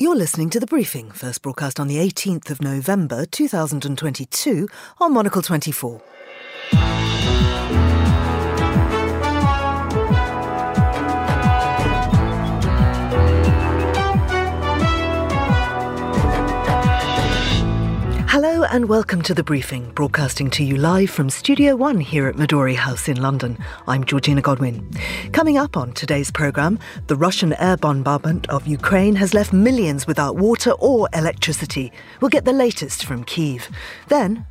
You're listening to The Briefing, first broadcast on the 18th of November 2022 on Monocle 24. And welcome to The Briefing, broadcasting to you live from Studio One here at Midori House in London. I'm Georgina Godwin. Coming up on today's programme, the Russian air bombardment of Ukraine has left millions without water or electricity. We'll get the latest from Kiev. Then,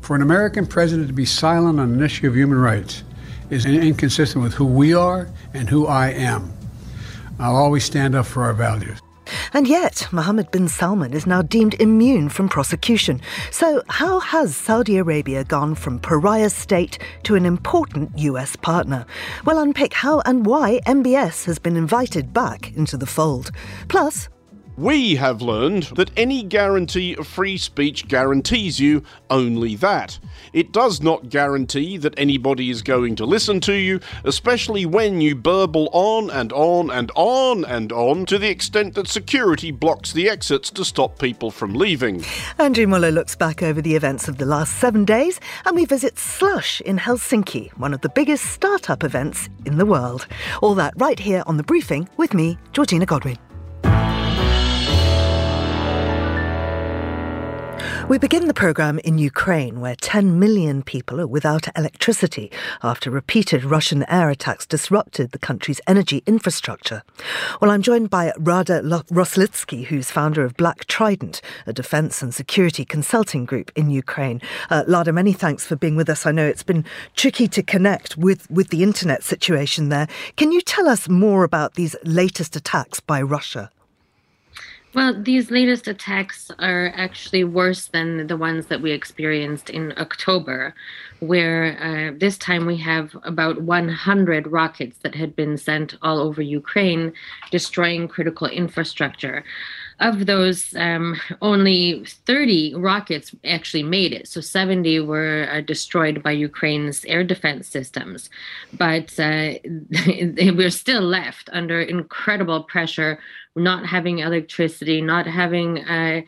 for an American president to be silent on an issue of human rights is inconsistent with who we are and who I am. I'll always stand up for our values. And yet, Mohammed bin Salman is now deemed immune from prosecution. So, how has Saudi Arabia gone from pariah state to an important US partner? We'll unpick how and why MBS has been invited back into the fold. Plus, we have learned that any guarantee of free speech guarantees you only that. It does not guarantee that anybody is going to listen to you, especially when you burble on and on and on and on to the extent that security blocks the exits to stop people from leaving. Andrew Mueller looks back over the events of the last seven days and we visit Slush in Helsinki, one of the biggest startup events in the world. All that right here on The Briefing with me, Georgina Godwin. We begin the programme in Ukraine, where 10 million people are without electricity after repeated Russian air attacks disrupted the country's energy infrastructure. Well, I'm joined by Lada Roslycky, who's founder of Black Trident, a defence and security consulting group in Ukraine. Uh, Lada, many thanks for being with us. I know it's been tricky to connect with, with the internet situation there. Can you tell us more about these latest attacks by Russia? Well, these latest attacks are actually worse than the ones that we experienced in October, where uh, this time we have about 100 rockets that had been sent all over Ukraine, destroying critical infrastructure of those, um, only 30 rockets actually made it. So 70 were uh, destroyed by Ukraine's air defense systems. But uh, we're still left under incredible pressure, not having electricity, not having. Uh,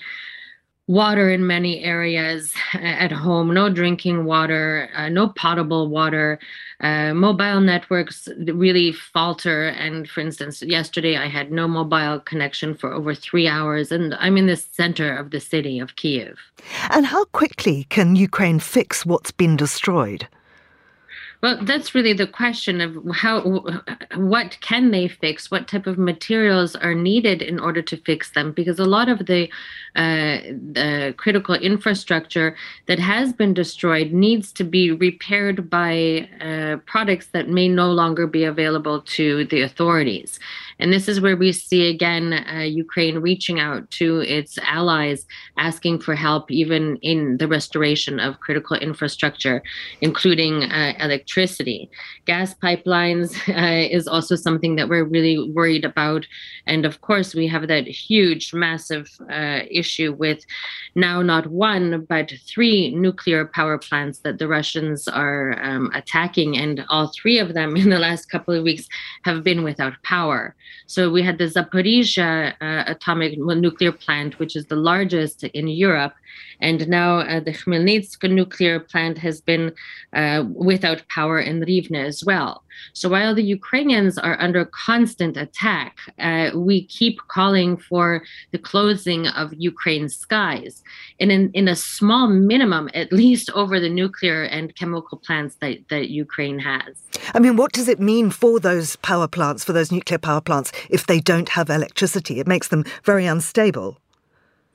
water in many areas at home, no drinking water, uh, no potable water. Uh, mobile networks really falter. And for instance, yesterday I had no mobile connection for over three hours, and I'm in the center of the city of Kiev. And how quickly can Ukraine fix what's been destroyed? Well, that's really the question of how, what can they fix? What type of materials are needed in order to fix them? Because a lot of the, uh, the critical infrastructure that has been destroyed needs to be repaired by uh, products that may no longer be available to the authorities. And this is where we see again uh, Ukraine reaching out to its allies, asking for help, even in the restoration of critical infrastructure, including uh, electricity. Gas pipelines uh, is also something that we're really worried about. And of course, we have that huge, massive uh, issue with now not one, but three nuclear power plants that the Russians are um, attacking. And all three of them in the last couple of weeks have been without power. So we had the Zaporizhia uh, atomic nuclear plant, which is the largest in Europe, and now uh, the Khmelnytsk nuclear plant has been uh, without power in Rivne as well. So while the Ukrainians are under constant attack, uh, we keep calling for the closing of Ukraine's skies. And in, in a small minimum, at least over the nuclear and chemical plants that, that Ukraine has. I mean, what does it mean for those power plants, for those nuclear power plants, if they don't have electricity? It makes them very unstable.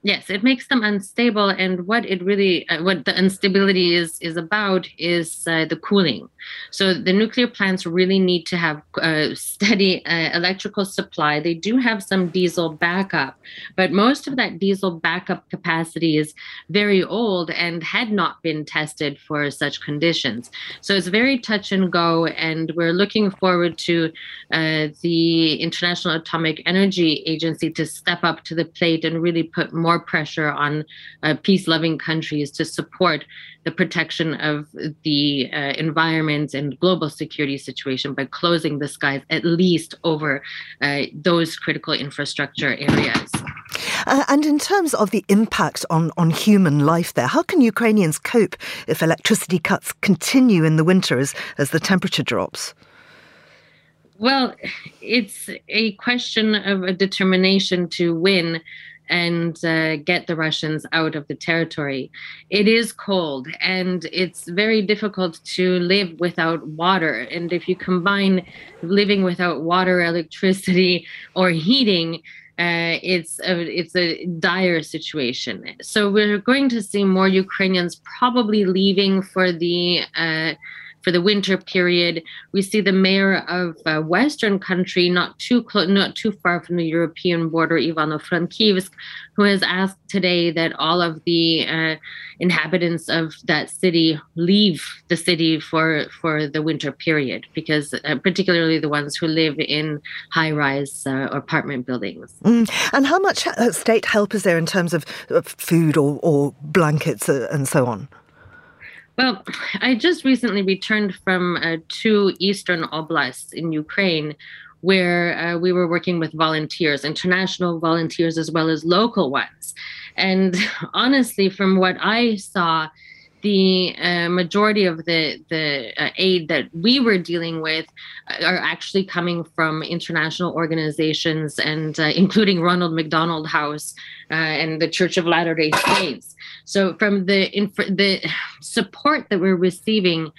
Yes, it makes them unstable, and what it really, uh, what the instability is is about is uh, the cooling. So the nuclear plants really need to have a uh, steady uh, electrical supply. They do have some diesel backup, but most of that diesel backup capacity is very old and had not been tested for such conditions. So it's very touch and go, and we're looking forward to uh, the International Atomic Energy Agency to step up to the plate and really put more more pressure on uh, peace loving countries to support the protection of the uh, environment and global security situation by closing the skies at least over uh, those critical infrastructure areas. Uh, and in terms of the impact on, on human life there, how can Ukrainians cope if electricity cuts continue in the winter as, as the temperature drops? Well, it's a question of a determination to win and uh, get the Russians out of the territory. It is cold and it's very difficult to live without water. And if you combine living without water, electricity, or heating, uh, it's a, it's a dire situation. So we're going to see more Ukrainians probably leaving for the uh, for the winter period. We see the mayor of a Western country, not too not too far from the European border, Ivano-Frankivsk, who has asked today that all of the uh, inhabitants of that city leave the city for for the winter period, because uh, particularly the ones who live in high-rise uh, apartment buildings. Mm. And how much uh, state help is there in terms of food or, or blankets uh, and so on? Well, I just recently returned from uh, two eastern oblasts in Ukraine where uh, we were working with volunteers, international volunteers as well as local ones. And honestly, from what I saw, the uh, majority of the the uh, aid that we were dealing with uh, are actually coming from international organizations and uh, including Ronald McDonald House uh, and the Church of Latter Day Saints. So from the inf- the support that we're receiving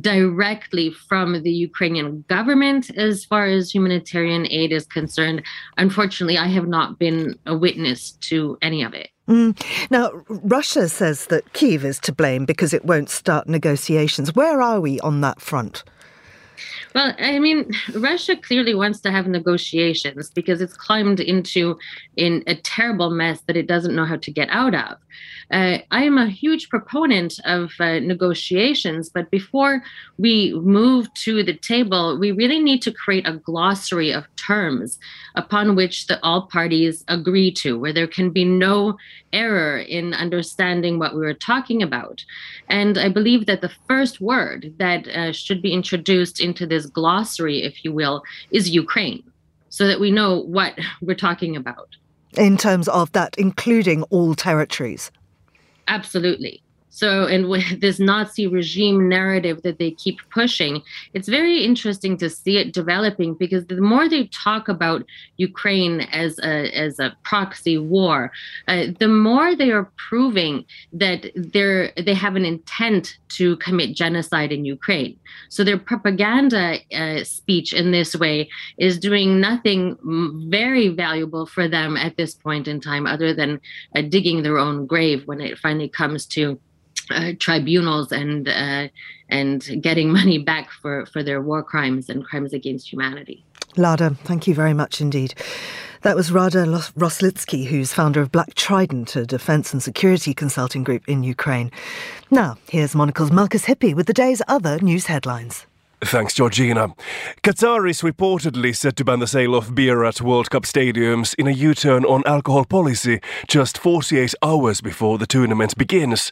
directly from the Ukrainian government as far as humanitarian aid is concerned, unfortunately, I have not been a witness to any of it. Mm. Now, Russia says that Kiev is to blame because it won't start negotiations. Where are we on that front? Well, I mean, Russia clearly wants to have negotiations because it's climbed into in a terrible mess that it doesn't know how to get out of. Uh, I am a huge proponent of uh, negotiations, but before we move to the table, we really need to create a glossary of terms upon which the all parties agree to, where there can be no error in understanding what we were talking about. And I believe that the first word that uh, should be introduced into this glossary, if you will, is Ukraine, so that we know what we're talking about. In terms of that, including all territories. Absolutely. So, and with this Nazi regime narrative that they keep pushing, it's very interesting to see it developing because the more they talk about Ukraine as a as a proxy war, uh, the more they are proving that they're they have an intent to commit genocide in Ukraine. So their propaganda uh, speech in this way is doing nothing very valuable for them at this point in time, other than uh, digging their own grave when it finally comes to uh, tribunals and uh, and getting money back for, for their war crimes and crimes against humanity. Lada, thank you very much indeed. That was Lada Roslycky, who's founder of Black Trident, a defence and security consulting group in Ukraine. Now, here's Monocle's Marcus Hippi with the day's other news headlines. Thanks, Georgina. Qatar is reportedly set to ban the sale of beer at World Cup stadiums in a U turn on alcohol policy just 48 hours before the tournament begins.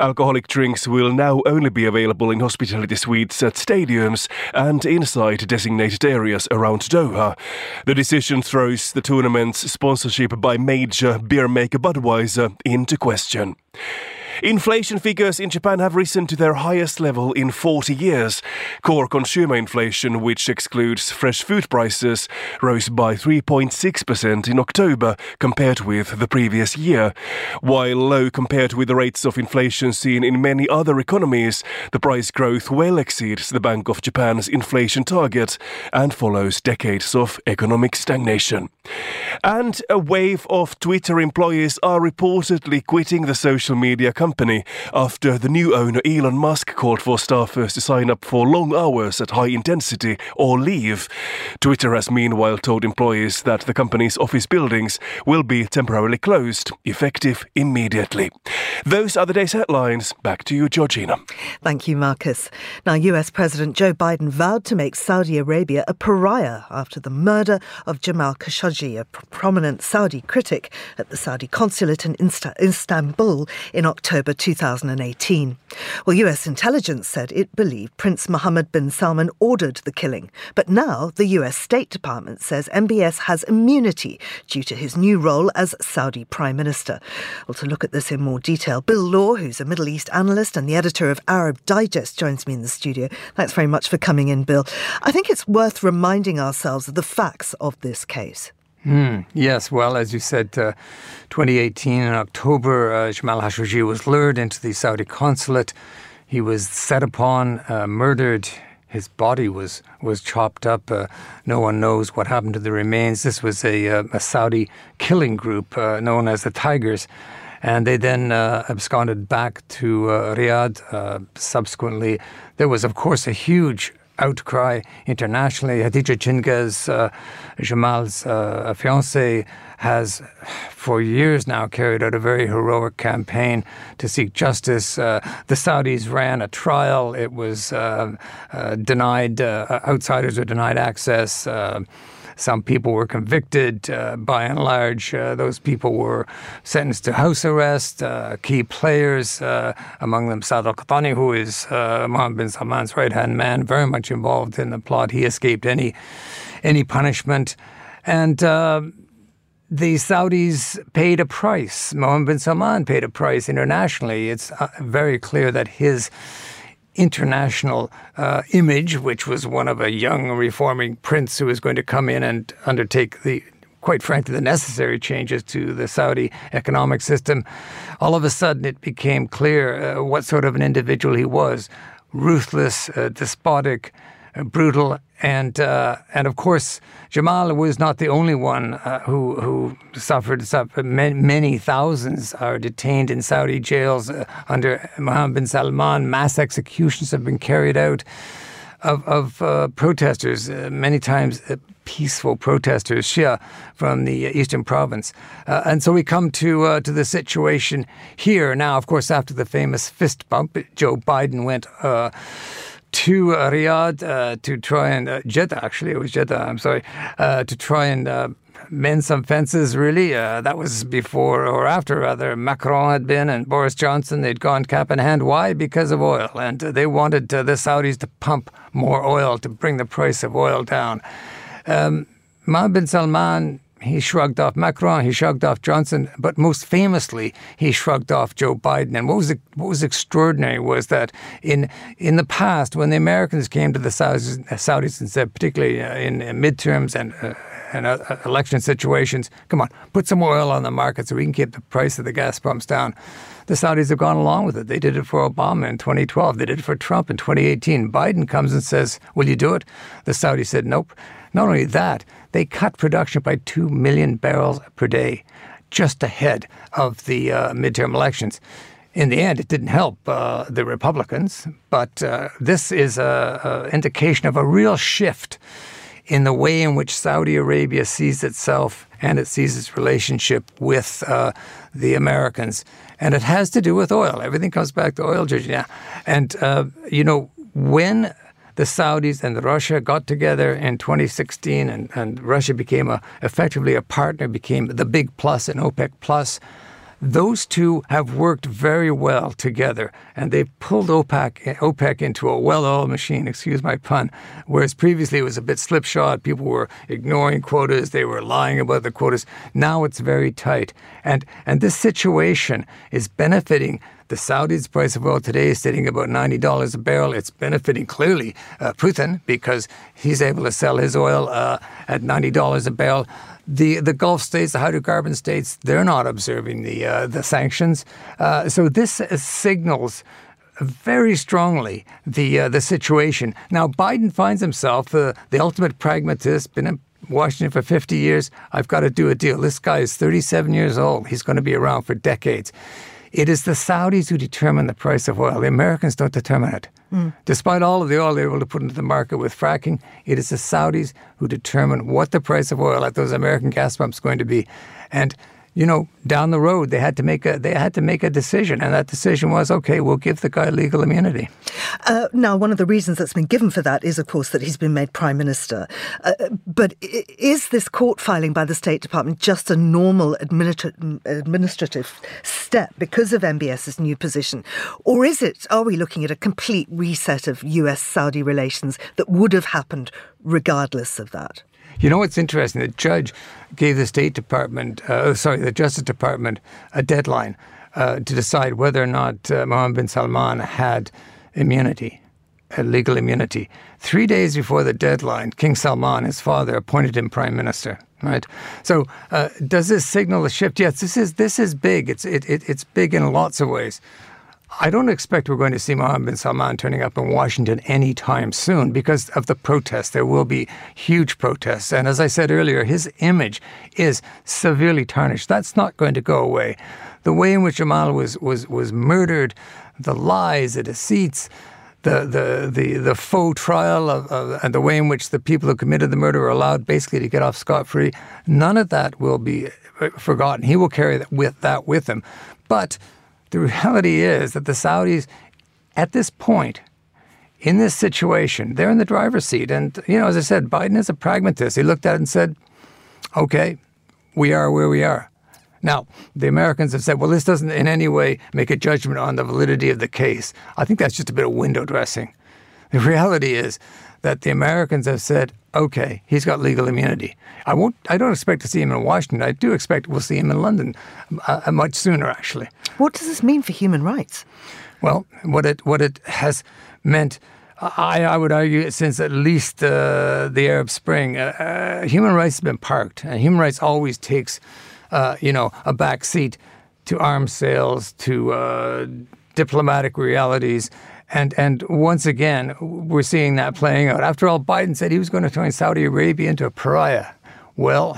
Alcoholic drinks will now only be available in hospitality suites at stadiums and inside designated areas around Doha. The decision throws the tournament's sponsorship by major beer maker Budweiser into question. Inflation figures in Japan have risen to their highest level in 40 years. Core consumer inflation, which excludes fresh food prices, rose by 3.6% in October compared with the previous year. While low compared with the rates of inflation seen in many other economies, the price growth well exceeds the Bank of Japan's inflation target and follows decades of economic stagnation. And a wave of Twitter employees are reportedly quitting the social media company company after the new owner Elon Musk called for staffers to sign up for long hours at high intensity or leave. Twitter has meanwhile told employees that the company's office buildings will be temporarily closed, effective immediately. Those are the day's headlines. Back to you, Georgina. Thank you, Marcus. Now, US President Joe Biden vowed to make Saudi Arabia a pariah after the murder of Jamal Khashoggi, a prominent Saudi critic at the Saudi consulate in Istanbul in October October 2018. Well, US intelligence said it believed Prince Mohammed bin Salman ordered the killing, but now the US State Department says MBS has immunity due to his new role as Saudi Prime Minister. Well, to look at this in more detail, Bill Law, who's a Middle East analyst and the editor of Arab Digest, joins me in the studio. Thanks very much for coming in, Bill. I think it's worth reminding ourselves of the facts of this case. Mm, yes, well, as you said, uh, 2018 in October, uh, Jamal Khashoggi was lured into the Saudi consulate. He was set upon, uh, murdered. His body was was chopped up. Uh, no one knows what happened to the remains. This was a, uh, a Saudi killing group uh, known as the Tigers, and they then absconded back to Riyadh. subsequently, there was, of course, a huge outcry internationally. Hatice Cengiz, uh, Jamal's uh, fiancée, has for years now carried out a very heroic campaign to seek justice. Uh, the Saudis ran a trial. It was uh, uh, denied, uh, outsiders were denied access. Some people were convicted. Uh, by and large, uh, those people were sentenced to house arrest. Uh, key players, uh, among them Saud al Qahtani, who is uh, Mohammed bin Salman's right hand man, very much involved in the plot. He escaped any, any punishment. And the Saudis paid a price. Mohammed bin Salman paid a price internationally. It's very clear that his international uh, image, which was one of a young reforming prince who was going to come in and undertake the quite frankly, the necessary changes to the Saudi economic system, all of a sudden it became clear uh, what sort of an individual he was. Ruthless, uh, despotic, brutal, and uh, and of course Jamal was not the only one uh, who who suffered. Many, many, thousands are detained in Saudi jails uh, under Mohammed bin Salman. Mass executions have been carried out of of uh, protesters, uh, many times peaceful protesters, Shia from the eastern province. Uh, and so we come to uh, to the situation here now. Of course, after the famous fist bump, Joe Biden went. Uh, to uh, Riyadh uh, to try and uh, Jeddah. Actually, it was Jeddah. I'm sorry uh, to try and uh, mend some fences. Really, uh, that was before or after rather Macron had been and Boris Johnson. They'd gone cap in hand. Why? Because of oil, and they wanted the Saudis to pump more oil to bring the price of oil down. Um, Mohammed bin Salman he shrugged off Macron, he shrugged off Johnson, but most famously, he shrugged off Joe Biden. And what was what was extraordinary was that in in the past, when the Americans came to the Saudis, Saudis and said, particularly uh, in, in midterms and uh, and uh, uh, election situations, come on, put some oil on the market so we can keep the price of the gas pumps down. The Saudis have gone along with it. They did it for Obama in 2012. They did it for Trump in 2018. Biden comes and says, Will you do it? The Saudis said, Nope. Not only that, they cut production by 2 million barrels per day just ahead of the uh, midterm elections. In the end, it didn't help uh, the Republicans, but uh, this is an indication of a real shift in the way in which Saudi Arabia sees itself and it sees its relationship with uh, the Americans. And it has to do with oil. Everything comes back to oil, Georgina. And, uh, you know, when the Saudis and Russia got together in 2016, and, and Russia became a, effectively a partner, became the big plus in OPEC plus. Those two have worked very well together, and they've pulled OPEC, OPEC into a well-oiled machine. Excuse my pun. Whereas previously it was a bit slipshod. People were ignoring quotas. They were lying about the quotas. Now it's very tight, and and this situation is benefiting the Saudis' price of oil today is sitting about $90 a barrel. It's benefiting clearly uh, Putin because he's able to sell his oil uh, at $90 a barrel. The, the Gulf states, the hydrocarbon states, they're not observing the, uh, the sanctions. Uh, so this signals very strongly the uh, the situation. Now Biden finds himself the the ultimate pragmatist, been in Washington for 50 years. I've got to do a deal. This guy is 37 years old. He's going to be around for decades. It is the Saudis who determine the price of oil. The Americans don't determine it. Mm. Despite all of the oil they're able to put into the market with fracking, it is the Saudis who determine what the price of oil at those American gas pumps is going to be. And you know, down the road they had to make a they had to make a decision, and that decision was okay. We'll give the guy legal immunity. Uh, now, one of the reasons that's been given for that is, of course, that he's been made prime minister. Uh, but is this court filing by the State Department just a normal administrative step because of MBS's new position? Or is it, are we looking at a complete reset of US Saudi relations that would have happened regardless of that? You know what's interesting? The judge gave the State Department, uh, sorry, the Justice Department, a deadline uh, to decide whether or not uh, Mohammed bin Salman had immunity, legal immunity. Three days before the deadline, King Salman, his father, appointed him prime minister. Right. So, uh, does this signal a shift? Yes, this is this is big. It's it, it, it's big in lots of ways. I don't expect we're going to see Mohammed bin Salman turning up in Washington anytime soon because of the protests. There will be huge protests. And as I said earlier, his image is severely tarnished. That's not going to go away. The way in which Jamal was, was, was murdered, the lies, the deceits, the, the, the, the faux trial of, of, and the way in which the people who committed the murder were allowed basically to get off scot free, none of that will be uh, forgotten. He will carry that with, that with him. But the reality is that the Saudis, at this point, in this situation, they're in the driver's seat. And, you know, as I said, Biden is a pragmatist. He looked at it and said, okay, we are where we are. Now, the Americans have said, well, this doesn't in any way make a judgment on the validity of the case. I think that's just a bit of window dressing. The reality is that the Americans have said, okay, he's got legal immunity. I won't. I don't expect to see him in Washington. I do expect we'll see him in London uh, uh much sooner, actually. What does this mean for human rights? Well, what it what it has meant. I, I would argue since at least uh, the Arab Spring, uh, uh human rights have been parked, and human rights always takes uh, you know, a back seat to arms sales, to uh, diplomatic realities. And, and once again, we're seeing that playing out. After all, Biden said he was going to turn Saudi Arabia into a pariah. Well,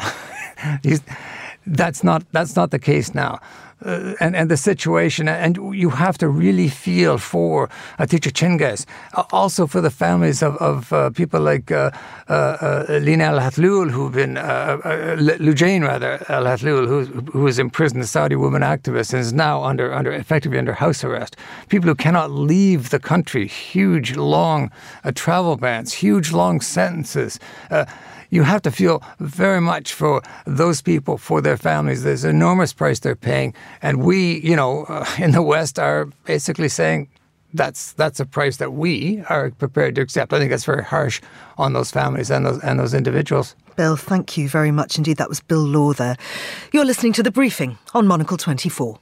that's, not, that's not the case now uh, and, and the situation. And you have to really feel for uh, Hatice Cengiz, uh, also for the families of, of uh, people like uh, uh, uh Lina Al Hathloul, who've been, Loujain rather, Al Hathloul, who, who was imprisoned, a Saudi woman activist, and is now under, under effectively under house arrest. People who cannot leave the country, huge, long travel bans, huge, long sentences you have to feel very much for those people, for their families. There's an enormous price they're paying. And we, you know, uh, in the West are basically saying, that's that's a price that we are prepared to accept. I think that's very harsh on those families and those and those individuals. Bill, thank you very much indeed. That was Bill Law there. You're listening to the briefing on Monocle 24.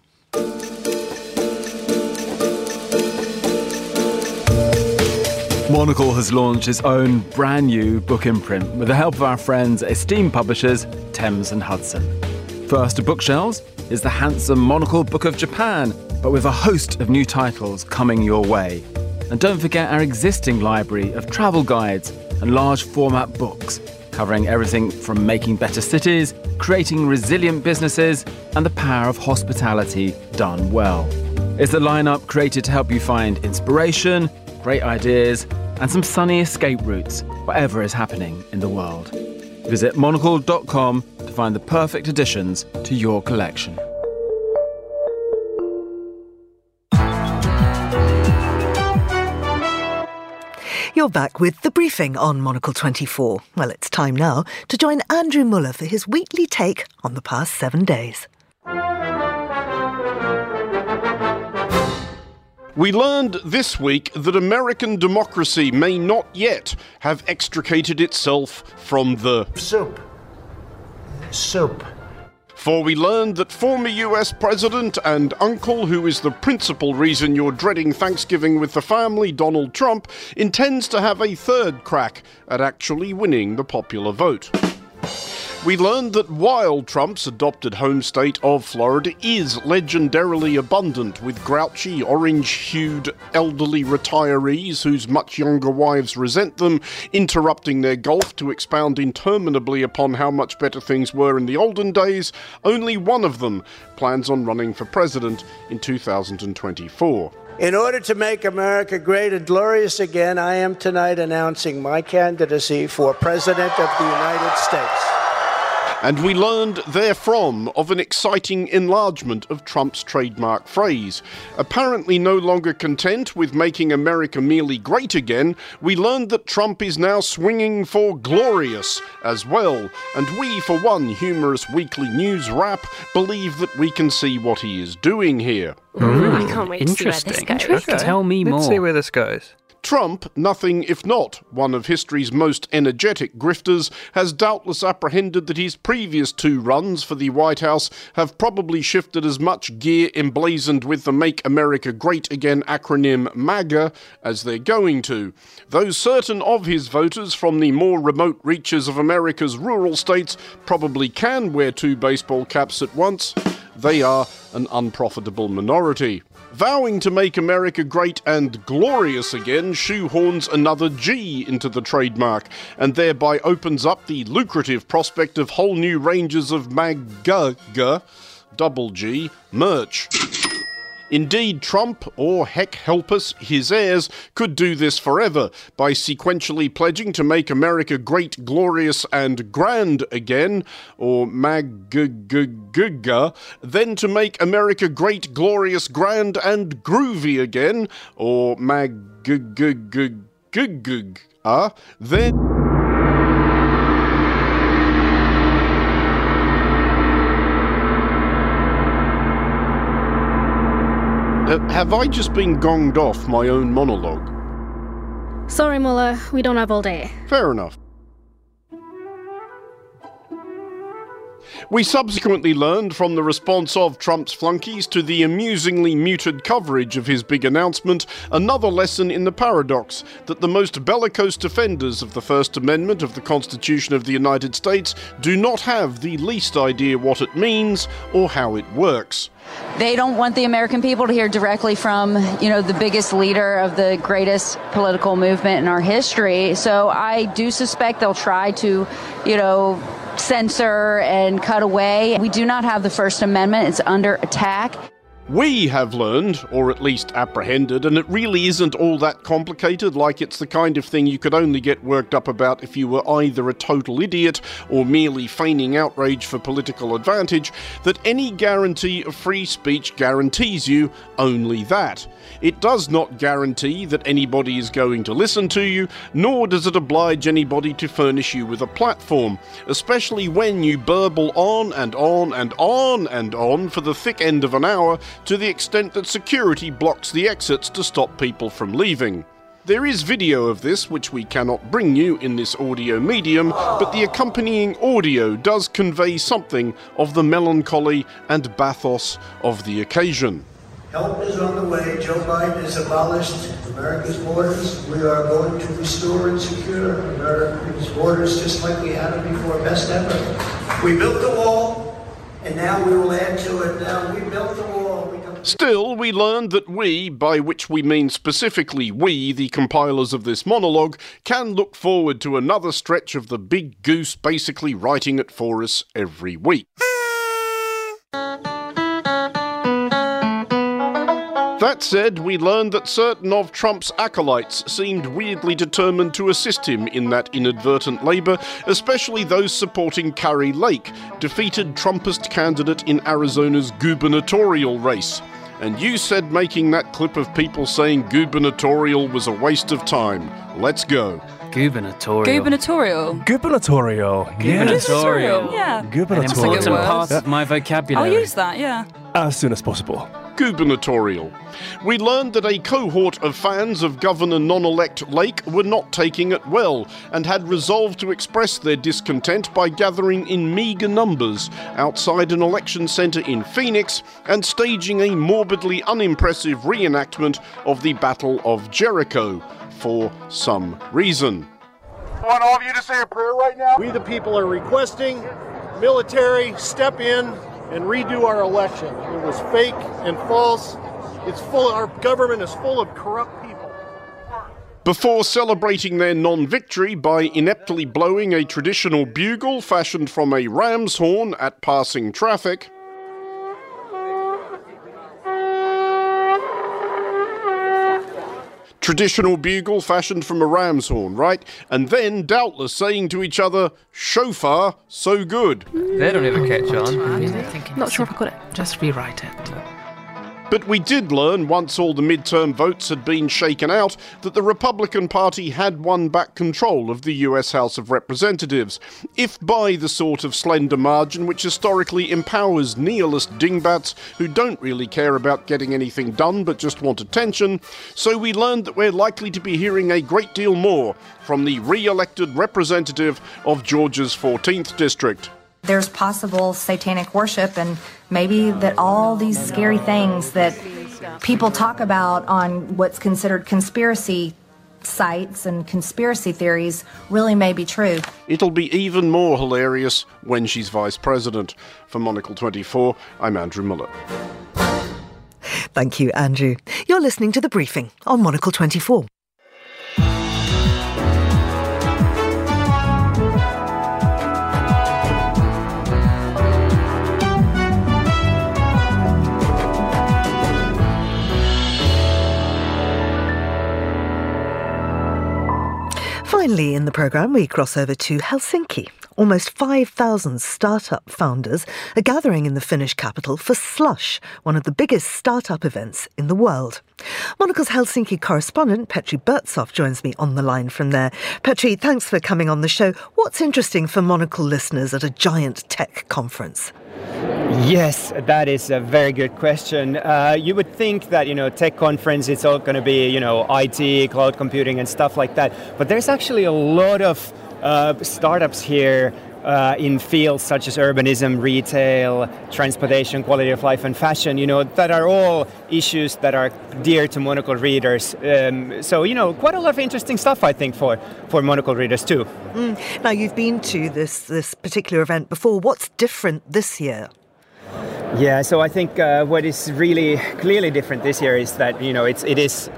Monocle has launched its own brand new book imprint with the help of our friends esteemed publishers Thames and Hudson. First to bookshelves is the handsome Monocle Book of Japan, but with a host of new titles coming your way. And don't forget our existing library of travel guides and large format books, covering everything from making better cities, creating resilient businesses, and the power of hospitality done well. It's a lineup created to help you find inspiration great ideas, and some sunny escape routes, whatever is happening in the world. Visit monocle.com to find the perfect additions to your collection. You're back with the briefing on Monocle 24. Well, it's time now to join Andrew Mueller for his weekly take on the past seven days. We learned this week that American democracy may not yet have extricated itself from the soup. Soup. For we learned that former US President and uncle, who is the principal reason you're dreading Thanksgiving with the family, Donald Trump, intends to have a third crack at actually winning the popular vote. We learned that while Trump's adopted home state of Florida is legendarily abundant with grouchy, orange hued elderly retirees whose much younger wives resent them, interrupting their golf to expound interminably upon how much better things were in the olden days, only one of them plans on running for president in 2024. In order to make America great and glorious again, I am tonight announcing my candidacy for President of the United States. And we learned therefrom of an exciting enlargement of Trump's trademark phrase. Apparently, no longer content with making America merely great again, we learned that Trump is now swinging for glorious as well. And we, for one humorous weekly news wrap, believe that we can see what he is doing here. Hmm. I can't wait to see where this Interesting. goes. Okay. Tell me more. Let's see where this goes. Trump, nothing if not one of history's most energetic grifters, has doubtless apprehended that his previous two runs for the White House have probably shifted as much gear emblazoned with the Make America Great Again acronym MAGA as they're going to. Though certain of his voters from the more remote reaches of America's rural states probably can wear two baseball caps at once, they are an unprofitable minority. Vowing to make America great and glorious again shoehorns another G into the trademark and thereby opens up the lucrative prospect of whole new ranges of MAGA, double G, merch. Indeed, Trump, or heck help us, his heirs, could do this forever by sequentially pledging to make America great, glorious, and grand again, or MAGA, then to make America great, glorious, grand, and groovy again, or MAGA, then. Have I just been gonged off my own monologue? Sorry, Mueller, we don't have all day. Fair enough. We subsequently learned from the response of Trump's flunkies to the amusingly muted coverage of his big announcement another lesson in the paradox that the most bellicose defenders of the First Amendment of the Constitution of the United States do not have the least idea what it means or how it works. They don't want the American people to hear directly from, you know, the biggest leader of the greatest political movement in our history. So I do suspect they'll try to, you know, censor and cut away. We do not have the First Amendment. It's under attack. We have learned, or at least apprehended, and it really isn't all that complicated, like it's the kind of thing you could only get worked up about if you were either a total idiot or merely feigning outrage for political advantage, that any guarantee of free speech guarantees you only that. It does not guarantee that anybody is going to listen to you, nor does it oblige anybody to furnish you with a platform, especially when you burble on and on and on and on for the thick end of an hour to the extent that security blocks the exits to stop people from leaving. There is video of this, which we cannot bring you in this audio medium, but the accompanying audio does convey something of the melancholy and bathos of the occasion. Help is on the way. Joe Biden has abolished America's borders. We are going to restore and secure America's borders just like we had them before. Best ever. We built the wall, and now we will add to it. Now we built the wall. Still, we learned that we, by which we mean specifically we, the compilers of this monologue, can look forward to another stretch of the big goose basically writing it for us every week. That said, we learned that certain of Trump's acolytes seemed weirdly determined to assist him in that inadvertent labour, especially those supporting Kari Lake, defeated Trumpist candidate in Arizona's gubernatorial race. And you said making that clip of people saying gubernatorial was a waste of time. Let's go. Gubernatorial. Gubernatorial. Gubernatorial. Yes. Gubernatorial. Yeah. An Gubernatorial. important word. part of my vocabulary. I'll use that, yeah. As soon as possible. gubernatorial. We learned that a cohort of fans of Governor non elect Lake were not taking it well and had resolved to express their discontent by gathering in meagre numbers outside an election centre in Phoenix and staging a morbidly unimpressive reenactment of the Battle of Jericho for some reason. I want all of you to say a prayer right now. We, the people, are requesting military step in and redo our election. It was fake and false. It's full. Our government is full of corrupt people. Before celebrating their non victory by ineptly blowing a traditional bugle fashioned from a ram's horn at passing traffic, Traditional bugle fashioned from a ram's horn, right? And then, doubtless, saying to each other, Shofar, so good. They don't ever catch oh, on. Not sure if I got it. Just rewrite it. But we did learn, once all the midterm votes had been shaken out, that the Republican Party had won back control of the US House of Representatives, if by the sort of slender margin which historically empowers nihilist dingbats who don't really care about getting anything done but just want attention. So we learned that we're likely to be hearing a great deal more from the re elected representative of Georgia's 14th District there's possible satanic worship and maybe that all these scary things that people talk about on what's considered conspiracy sites and conspiracy theories really may be true. It'll be even more hilarious when she's vice president. For Monocle 24, I'm Andrew Mueller. Thank you, Andrew. You're listening to The Briefing on Monocle 24. Finally, in the programme, we cross over to Helsinki. Almost 5,000 startup founders are gathering in the Finnish capital for Slush, one of the biggest startup events in the world. Monocle's Helsinki correspondent, Petri Burtsoff, joins me on the line from there. Petri, thanks for coming on the show. What's interesting for Monocle listeners at a giant tech conference? Yes, that is a very good question. Uh, you would think that you know tech conference it's all going to be you know IT, cloud computing, and stuff like that. But there's actually a lot of uh, startups here uh, in fields such as urbanism, retail, transportation, quality of life, and fashion, you know, that are all issues that are dear to Monocle readers. Um, so, you know, quite a lot of interesting stuff, I think, for, for Monocle readers too. Mm. Now, you've been to this, this particular event before. What's different this year? Yeah, so I think uh, what is really clearly different this year is that you know it's it is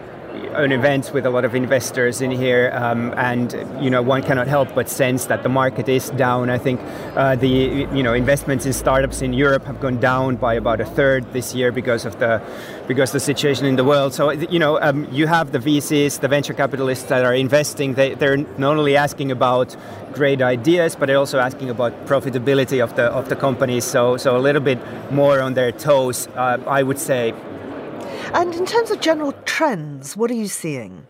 an event with a lot of investors in here, um, and you know one cannot help but sense that the market is down. I think uh, the you know investments in startups in Europe have gone down by about a third this year because of the because the situation in the world. So you know um, you have the VCs, the venture capitalists that are investing. They, they're not only asking about great ideas, but they're also asking about profitability of the of the companies. So so a little bit more on their toes, uh, I would say. And in terms of general trends, what are you seeing?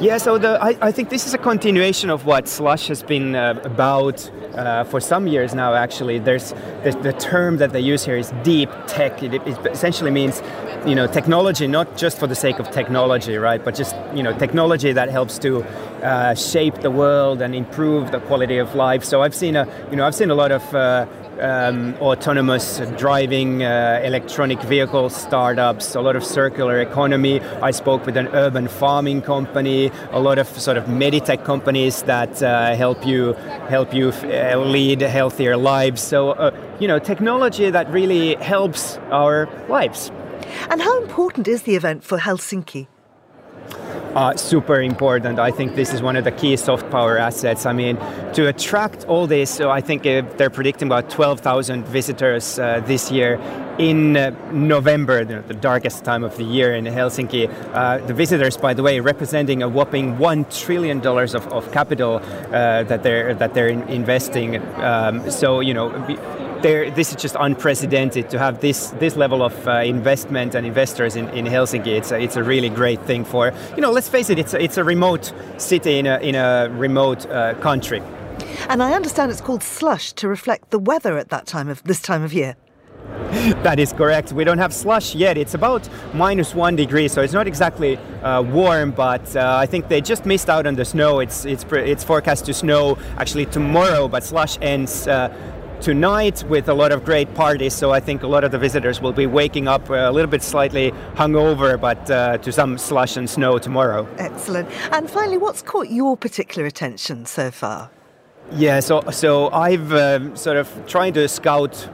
Yeah, so the, I, I, think this is a continuation of what Slush has been uh, about uh, for some years now, actually. There's, there's, the term that they use here is deep tech. It, it, essentially means, you know, technology, not just for the sake of technology, right, but just, you know, technology that helps to uh, shape the world and improve the quality of life. So I've seen a, you know, I've seen a lot of uh, um, autonomous driving, uh, electronic vehicle startups, a lot of circular economy. I spoke with an urban farming company, a lot of sort of meditech companies that uh, help you help you uh, lead healthier lives. So uh, you know, technology that really helps our lives. And how important is the event for Helsinki? Uh, super important. I think this is one of the key soft power assets. I mean, to attract all this, so I think uh, they're predicting about 12,000 visitors uh, this year in uh, November, the, the, darkest time of the year in Helsinki. Uh, the visitors, by the way, representing a whopping one trillion dollars of, of capital uh, that they're that they're in investing. Um, so you know this is just unprecedented to have this this level of uh, investment and investors in, in Helsinki. It's a, it's a really great thing for you know. Let's face it, it's a, it's a remote city in a in a remote uh, country. And I understand it's called slush to reflect the weather at that time of this time of year. that is correct. We don't have slush yet. It's about minus one degree, so it's not exactly uh, warm. But uh, I think they just missed out on the snow. It's it's it's forecast to snow actually tomorrow, but slush ends uh, tonight with a lot of great parties. So I think a lot of the visitors will be waking up uh, a little bit slightly hungover, but uh, to some slush and snow tomorrow. Excellent. And finally, what's caught your particular attention so far? Yeah, so so I've um, sort of trying to scout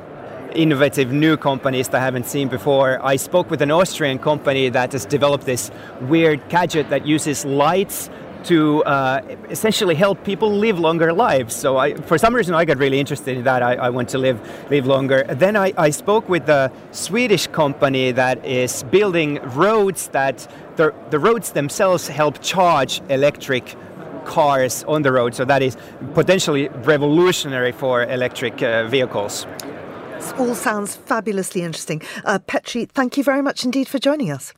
innovative new companies that I haven't seen before. I spoke with an Austrian company that has developed this weird gadget that uses lights to uh, essentially help people live longer lives. So I, for some reason, I got really interested in that. I, I want to live live longer. Then I, I spoke with a Swedish company that is building roads that the, the roads themselves help charge electric cars on the road. So that is potentially revolutionary for electric uh, vehicles. This all sounds fabulously interesting. Uh, Petri, thank you very much indeed for joining us.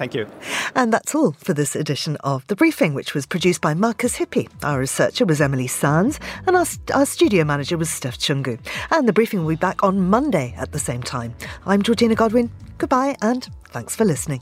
Thank you. And that's all for this edition of The Briefing, which was produced by Marcus Hippi. Our researcher was Emily Sands, and our, our studio manager was Steph Chungu. And The Briefing will be back on Monday at the same time. I'm Georgina Godwin. Goodbye, and thanks for listening.